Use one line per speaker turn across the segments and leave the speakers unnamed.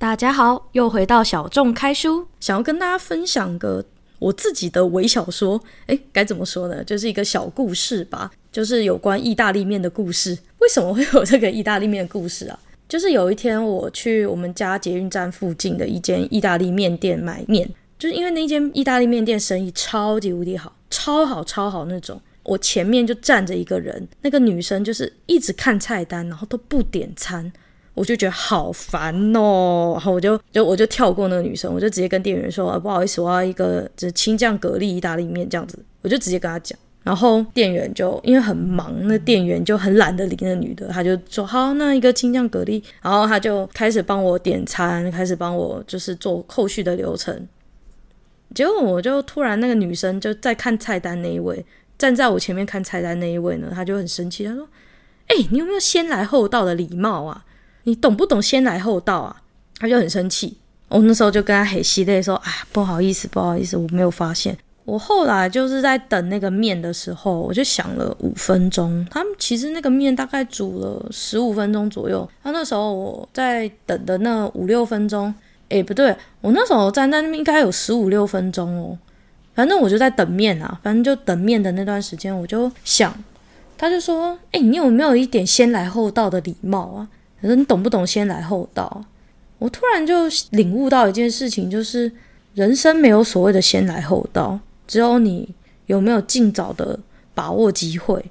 大家好，又回到小众开书，想要跟大家分享个我自己的微小说。诶，该怎么说呢？就是一个小故事吧，就是有关意大利面的故事。为什么会有这个意大利面的故事啊？就是有一天我去我们家捷运站附近的一间意大利面店买面，就是因为那间意大利面店生意超级无敌好，超好超好那种。我前面就站着一个人，那个女生就是一直看菜单，然后都不点餐。我就觉得好烦哦，然后我就就我就跳过那个女生，我就直接跟店员说：“啊、不好意思，我要一个就是青酱蛤蜊意大利面这样子。”我就直接跟他讲，然后店员就因为很忙，那店员就很懒得理那女的，他就说：“好，那一个青酱蛤蜊。”然后他就开始帮我点餐，开始帮我就是做后续的流程。结果我就突然那个女生就在看菜单那一位，站在我前面看菜单那一位呢，他就很生气，他说：“哎、你有没有先来后到的礼貌啊？”你懂不懂先来后到啊？他就很生气。我那时候就跟他很犀利说：“哎，不好意思，不好意思，我没有发现。”我后来就是在等那个面的时候，我就想了五分钟。他们其实那个面大概煮了十五分钟左右。他那时候我在等的那五六分钟，哎，不对，我那时候站在那边应该有十五六分钟哦。反正我就在等面啊，反正就等面的那段时间，我就想，他就说：“哎，你有没有一点先来后到的礼貌啊？”可是你懂不懂先来后到？我突然就领悟到一件事情，就是人生没有所谓的先来后到，只有你有没有尽早的把握机会。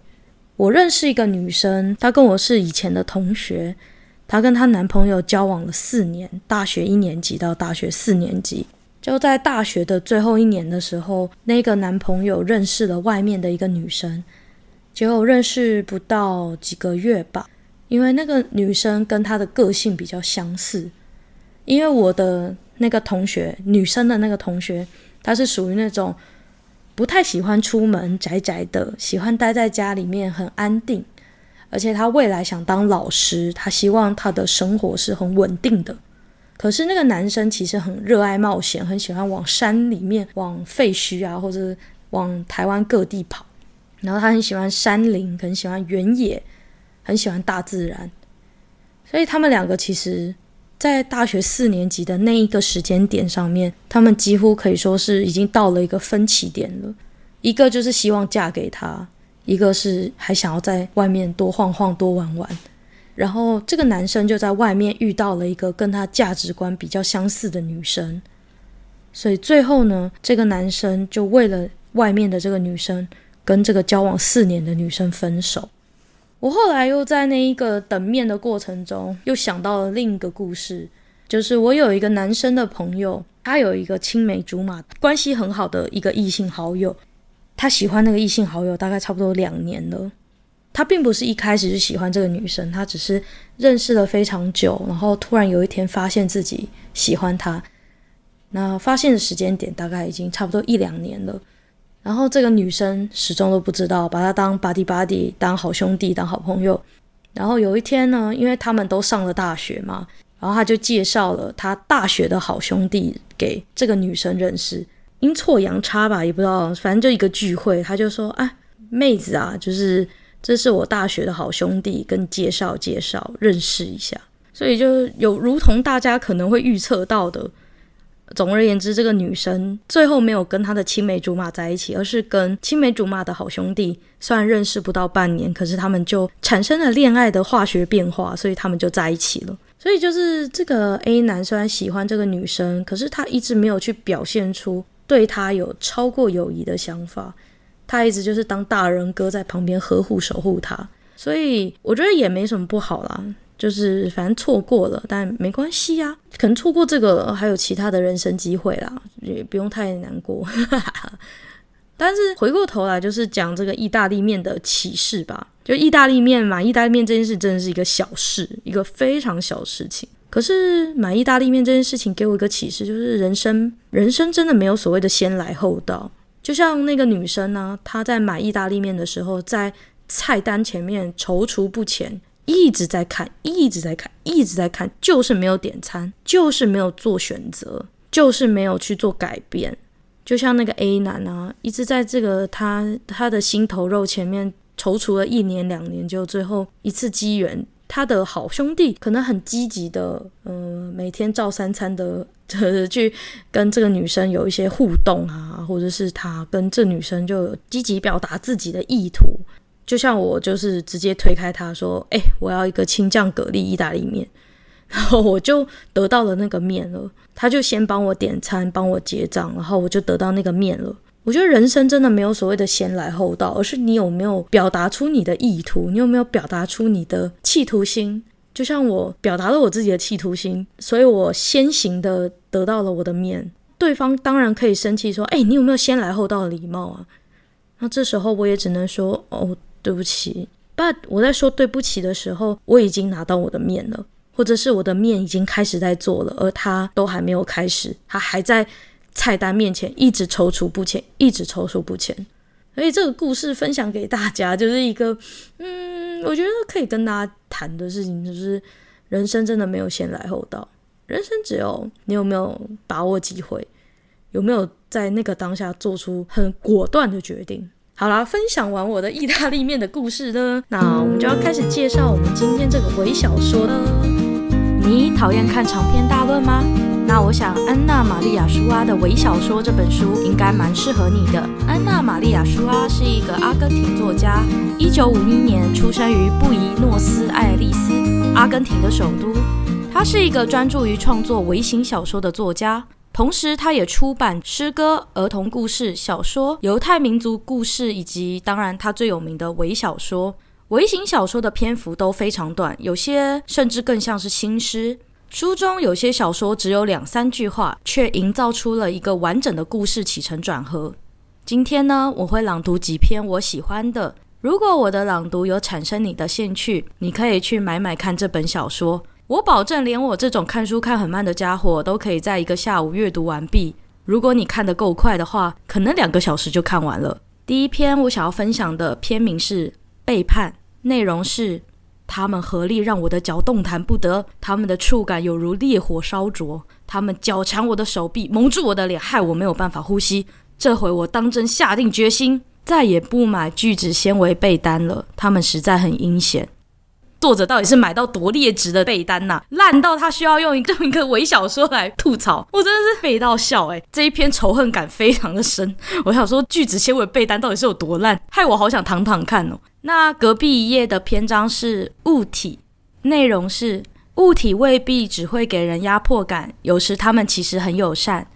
我认识一个女生，她跟我是以前的同学，她跟她男朋友交往了四年，大学一年级到大学四年级，就在大学的最后一年的时候，那个男朋友认识了外面的一个女生，结果认识不到几个月吧。因为那个女生跟她的个性比较相似，因为我的那个同学，女生的那个同学，她是属于那种不太喜欢出门，宅宅的，喜欢待在家里面，很安定。而且她未来想当老师，她希望她的生活是很稳定的。可是那个男生其实很热爱冒险，很喜欢往山里面、往废墟啊，或者往台湾各地跑。然后他很喜欢山林，很喜欢原野。很喜欢大自然，所以他们两个其实，在大学四年级的那一个时间点上面，他们几乎可以说是已经到了一个分歧点了。一个就是希望嫁给他，一个是还想要在外面多晃晃、多玩玩。然后这个男生就在外面遇到了一个跟他价值观比较相似的女生，所以最后呢，这个男生就为了外面的这个女生，跟这个交往四年的女生分手。我后来又在那一个等面的过程中，又想到了另一个故事，就是我有一个男生的朋友，他有一个青梅竹马关系很好的一个异性好友，他喜欢那个异性好友大概差不多两年了。他并不是一开始就喜欢这个女生，他只是认识了非常久，然后突然有一天发现自己喜欢她。那发现的时间点大概已经差不多一两年了。然后这个女生始终都不知道，把他当 buddy buddy，当好兄弟，当好朋友。然后有一天呢，因为他们都上了大学嘛，然后他就介绍了他大学的好兄弟给这个女生认识。阴错阳差吧，也不知道，反正就一个聚会，他就说：“哎，妹子啊，就是这是我大学的好兄弟，跟介绍介绍，认识一下。”所以就有如同大家可能会预测到的。总而言之，这个女生最后没有跟她的青梅竹马在一起，而是跟青梅竹马的好兄弟。虽然认识不到半年，可是他们就产生了恋爱的化学变化，所以他们就在一起了。所以就是这个 A 男虽然喜欢这个女生，可是他一直没有去表现出对她有超过友谊的想法。他一直就是当大人哥在旁边呵护守护她，所以我觉得也没什么不好啦。就是反正错过了，但没关系呀、啊。可能错过这个，还有其他的人生机会啦，也不用太难过。但是回过头来，就是讲这个意大利面的启示吧。就意大利面买意大利面这件事，真的是一个小事，一个非常小事情。可是买意大利面这件事情给我一个启示，就是人生，人生真的没有所谓的先来后到。就像那个女生呢、她在买意大利面的时候，在菜单前面踌躇不前。一直在看，一直在看，一直在看，就是没有点餐，就是没有做选择，就是没有去做改变。就像那个 A 男啊，一直在这个他他的心头肉前面踌躇了一年两年，就最后一次机缘他的好兄弟可能很积极的，嗯、呃，每天照三餐的，呃，去跟这个女生有一些互动啊，或者是他跟这女生就积极表达自己的意图。就像我就是直接推开他说：“哎、我要一个青酱蛤蜊意大利面。”然后我就得到了那个面了。他就先帮我点餐，帮我结账，然后我就得到那个面了。我觉得人生真的没有所谓的先来后到，而是你有没有表达出你的意图，你有没有表达出你的企图心。就像我表达了我自己的企图心，所以我先行的得到了我的面。对方当然可以生气说：“哎，你有没有先来后到的礼貌啊？”那这时候我也只能说：“哦。”对不起，But 我在说对不起的时候，我已经拿到我的面了，或者是我的面已经开始在做了，而他都还没有开始，他还在菜单面前一直踌躇不前，一直踌躇不前。所以这个故事分享给大家，就是一个，嗯，我觉得可以跟大家谈的事情，就是人生真的没有先来后到，人生只有你有没有把握机会，有没有在那个当下做出很果断的决定。好啦，分享完我的意大利面的故事呢，那我们就要开始介绍我们今天这个微小说了。你讨厌看长篇大论吗？那我想安娜玛利亚舒阿的微小说这本书应该蛮适合你的。安娜玛利亚舒阿是一个阿根廷作家，一九五一年出生于布宜诺斯艾利斯，阿根廷的首都。他是一个专注于创作微型小说的作家。同时，他也出版诗歌、儿童故事、小说、犹太民族故事，以及当然他最有名的微小说。微型小说的篇幅都非常短，有些甚至更像是新诗。书中有些小说只有两三句话，却营造出了一个完整的故事起承转合。今天呢，我会朗读几篇我喜欢的。如果我的朗读有产生你的兴趣，你可以去买买看这本小说。我保证，连我这种看书看很慢的家伙都可以在一个下午阅读完毕。如果你看得够快的话，可能两个小时就看完了。第一篇我想要分享的篇名是《背叛》，内容是：他们合力让我的脚动弹不得，他们的触感有如烈火烧灼，他们绞缠我的手臂，蒙住我的脸，害我没有办法呼吸。这回我当真下定决心，再也不买聚酯纤维被单了，他们实在很阴险。作者到底是买到多劣质的被单呐、啊？烂到他需要用这么 一个微小说来吐槽，我真的是废到笑诶、欸，这一篇仇恨感非常的深。我想说聚酯纤维被单到底是有多烂，害我好想躺躺看哦。那隔壁一页的篇章是物体，内容是物体未必只会给人压迫感，有时他们其实很友善。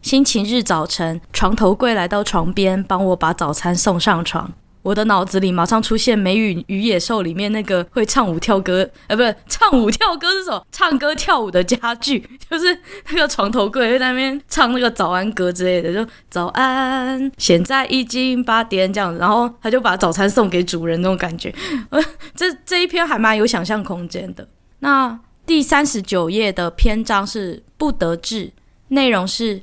星期日早晨，床头柜来到床边，帮我把早餐送上床。我的脑子里马上出现《美女与野兽》里面那个会唱舞跳歌，呃，不是唱舞跳歌是什么？唱歌跳舞的家具，就是那个床头柜会在那边唱那个早安歌之类的，就早安，现在已经八点这样，然后他就把早餐送给主人那种感觉。呃，这这一篇还蛮有想象空间的。那第三十九页的篇章是不得志，内容是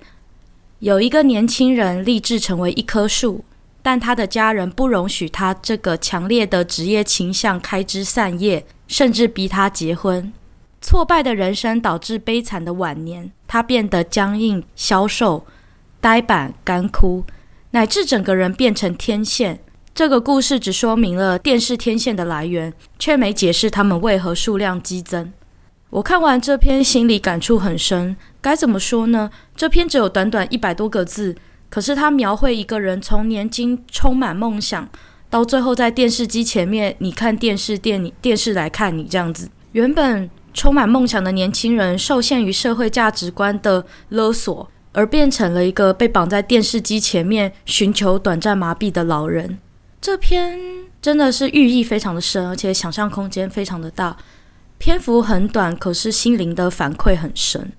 有一个年轻人立志成为一棵树。但他的家人不容许他这个强烈的职业倾向开枝散叶，甚至逼他结婚。挫败的人生导致悲惨的晚年，他变得僵硬、消瘦、呆板、干枯，乃至整个人变成天线。这个故事只说明了电视天线的来源，却没解释他们为何数量激增。我看完这篇，心里感触很深。该怎么说呢？这篇只有短短一百多个字。可是他描绘一个人从年轻充满梦想，到最后在电视机前面，你看电视电你电视来看你这样子。原本充满梦想的年轻人，受限于社会价值观的勒索，而变成了一个被绑在电视机前面寻求短暂麻痹的老人。这篇真的是寓意非常的深，而且想象空间非常的大。篇幅很短，可是心灵的反馈很深。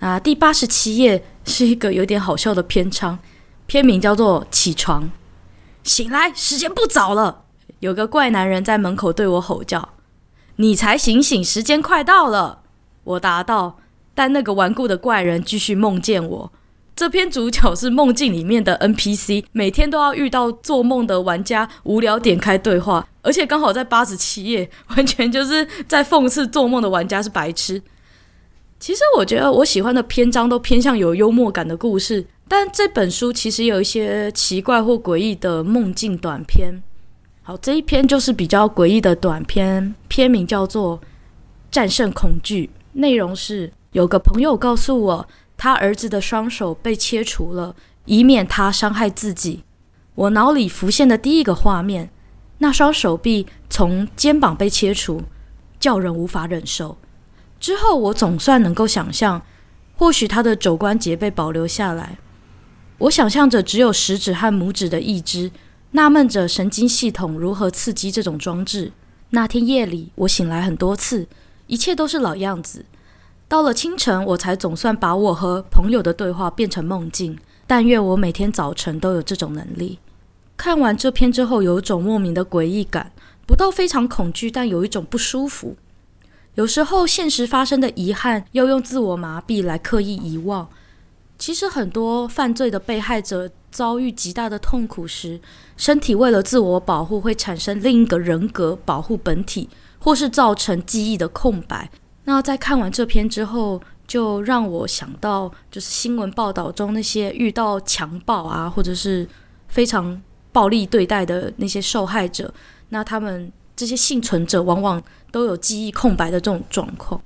啊，第八十七页是一个有点好笑的篇章。片名叫做《起床，醒来，时间不早了。》有个怪男人在门口对我吼叫：“你才醒醒，时间快到了。”我答道：“但那个顽固的怪人继续梦见我。”这篇主角是梦境里面的 NPC，每天都要遇到做梦的玩家，无聊点开对话，而且刚好在八十七页，完全就是在讽刺做梦的玩家是白痴。其实我觉得我喜欢的篇章都偏向有幽默感的故事。但这本书其实有一些奇怪或诡异的梦境短篇。好，这一篇就是比较诡异的短篇，篇名叫做《战胜恐惧。内容是有个朋友告诉我，他儿子的双手被切除了，以免他伤害自己。我脑里浮现的第一个画面，那双手臂从肩膀被切除，叫人无法忍受。之后我总算能够想象，或许他的肘关节被保留下来。我想象着只有食指和拇指的一只，纳闷着神经系统如何刺激这种装置。那天夜里，我醒来很多次，一切都是老样子。到了清晨，我才总算把我和朋友的对话变成梦境。但愿我每天早晨都有这种能力。看完这篇之后，有一种莫名的诡异感，不到非常恐惧，但有一种不舒服。有时候，现实发生的遗憾要用自我麻痹来刻意遗忘。其实，很多犯罪的被害者遭遇极大的痛苦时，身体为了自我保护，会产生另一个人格保护本体，或是造成记忆的空白。那在看完这篇之后，就让我想到，就是新闻报道中那些遇到强暴啊，或者是非常暴力对待的那些受害者，那他们这些幸存者往往都有记忆空白的这种状况。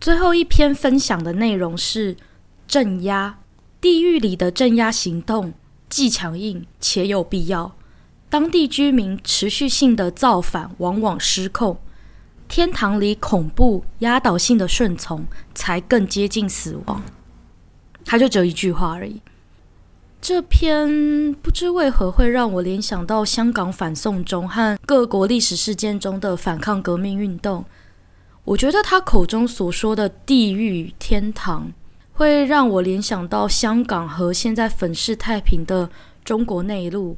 最后一篇分享的内容是镇压。地狱里的镇压行动既强硬且有必要。当地居民持续性的造反，往往失控。天堂里恐怖压倒性的顺从，才更接近死亡。他就只有一句话而已。这篇不知为何会让我联想到香港反送中和各国历史事件中的反抗革命运动。我觉得他口中所说的地狱天堂。会让我联想到香港和现在粉饰太平的中国内陆。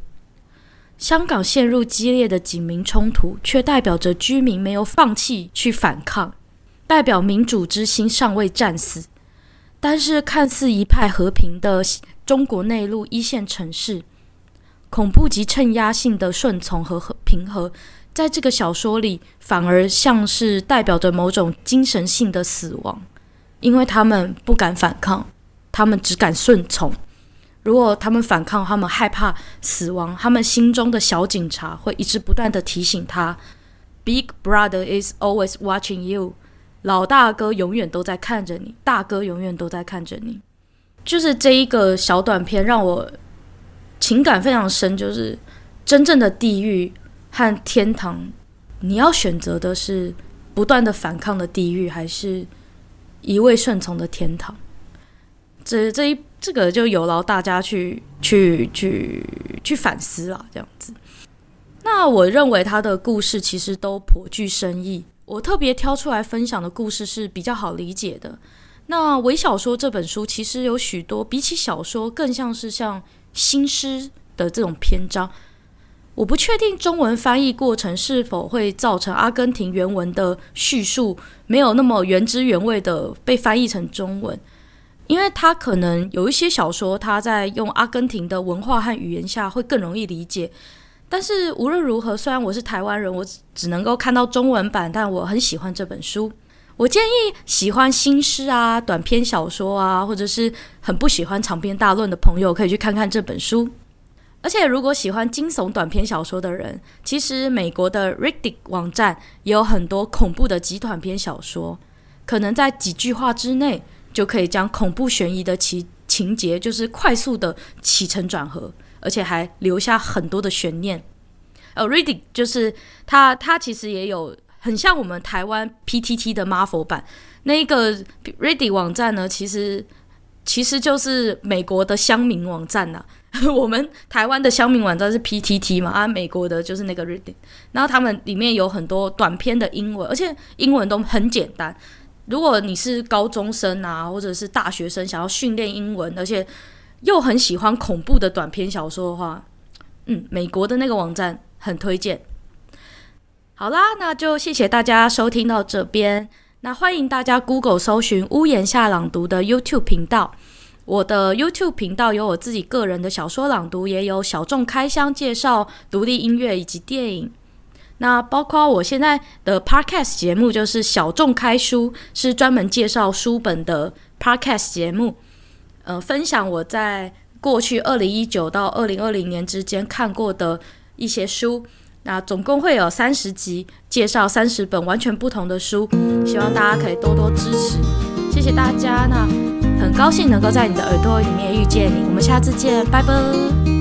香港陷入激烈的警民冲突，却代表着居民没有放弃去反抗，代表民主之心尚未战死。但是，看似一派和平的中国内陆一线城市，恐怖及镇压性的顺从和平和，在这个小说里反而像是代表着某种精神性的死亡。因为他们不敢反抗，他们只敢顺从。如果他们反抗，他们害怕死亡，他们心中的小警察会一直不断地提醒他：“Big Brother is always watching you。”老大哥永远都在看着你，大哥永远都在看着你。就是这一个小短片让我情感非常深，就是真正的地狱和天堂，你要选择的是不断的反抗的地狱，还是？一味顺从的天堂，这这一这个就有劳大家去去去去反思了，这样子。那我认为他的故事其实都颇具深意。我特别挑出来分享的故事是比较好理解的。那微小说这本书其实有许多比起小说更像是像新诗的这种篇章。我不确定中文翻译过程是否会造成阿根廷原文的叙述没有那么原汁原味的被翻译成中文，因为它可能有一些小说，它在用阿根廷的文化和语言下会更容易理解。但是无论如何，虽然我是台湾人，我只能够看到中文版，但我很喜欢这本书。我建议喜欢新诗啊、短篇小说啊，或者是很不喜欢长篇大论的朋友，可以去看看这本书。而且，如果喜欢惊悚短篇小说的人，其实美国的 Reddit 网站也有很多恐怖的极短篇小说，可能在几句话之内就可以将恐怖悬疑的情情节，就是快速的起承转合，而且还留下很多的悬念。呃，Reddit 就是它，它其实也有很像我们台湾 PTT 的 Marvel 版。那个 Reddit 网站呢，其实其实就是美国的乡民网站呐、我们台湾的乡民网站是 PTT 嘛，啊，美国的就是那个 Reddit，然后他们里面有很多短篇的英文，而且英文都很简单。如果你是高中生啊，或者是大学生，想要训练英文，而且又很喜欢恐怖的短篇小说的话，嗯，美国的那个网站很推荐。好啦，那就谢谢大家收听到这边，那欢迎大家 Google 搜寻屋檐下朗读的 YouTube 频道。我的 YouTube 频道有我自己个人的小说朗读，也有小众开箱介绍独立音乐以及电影。那包括我现在的 Podcast 节目，就是小众开书，是专门介绍书本的 Podcast 节目。呃，分享我在过去二零一九到二零二零年之间看过的一些书。那总共会有三十集，介绍三十本完全不同的书，希望大家可以多多支持，谢谢大家。那很高兴能够在你的耳朵里面遇见你，我们下次见，拜拜。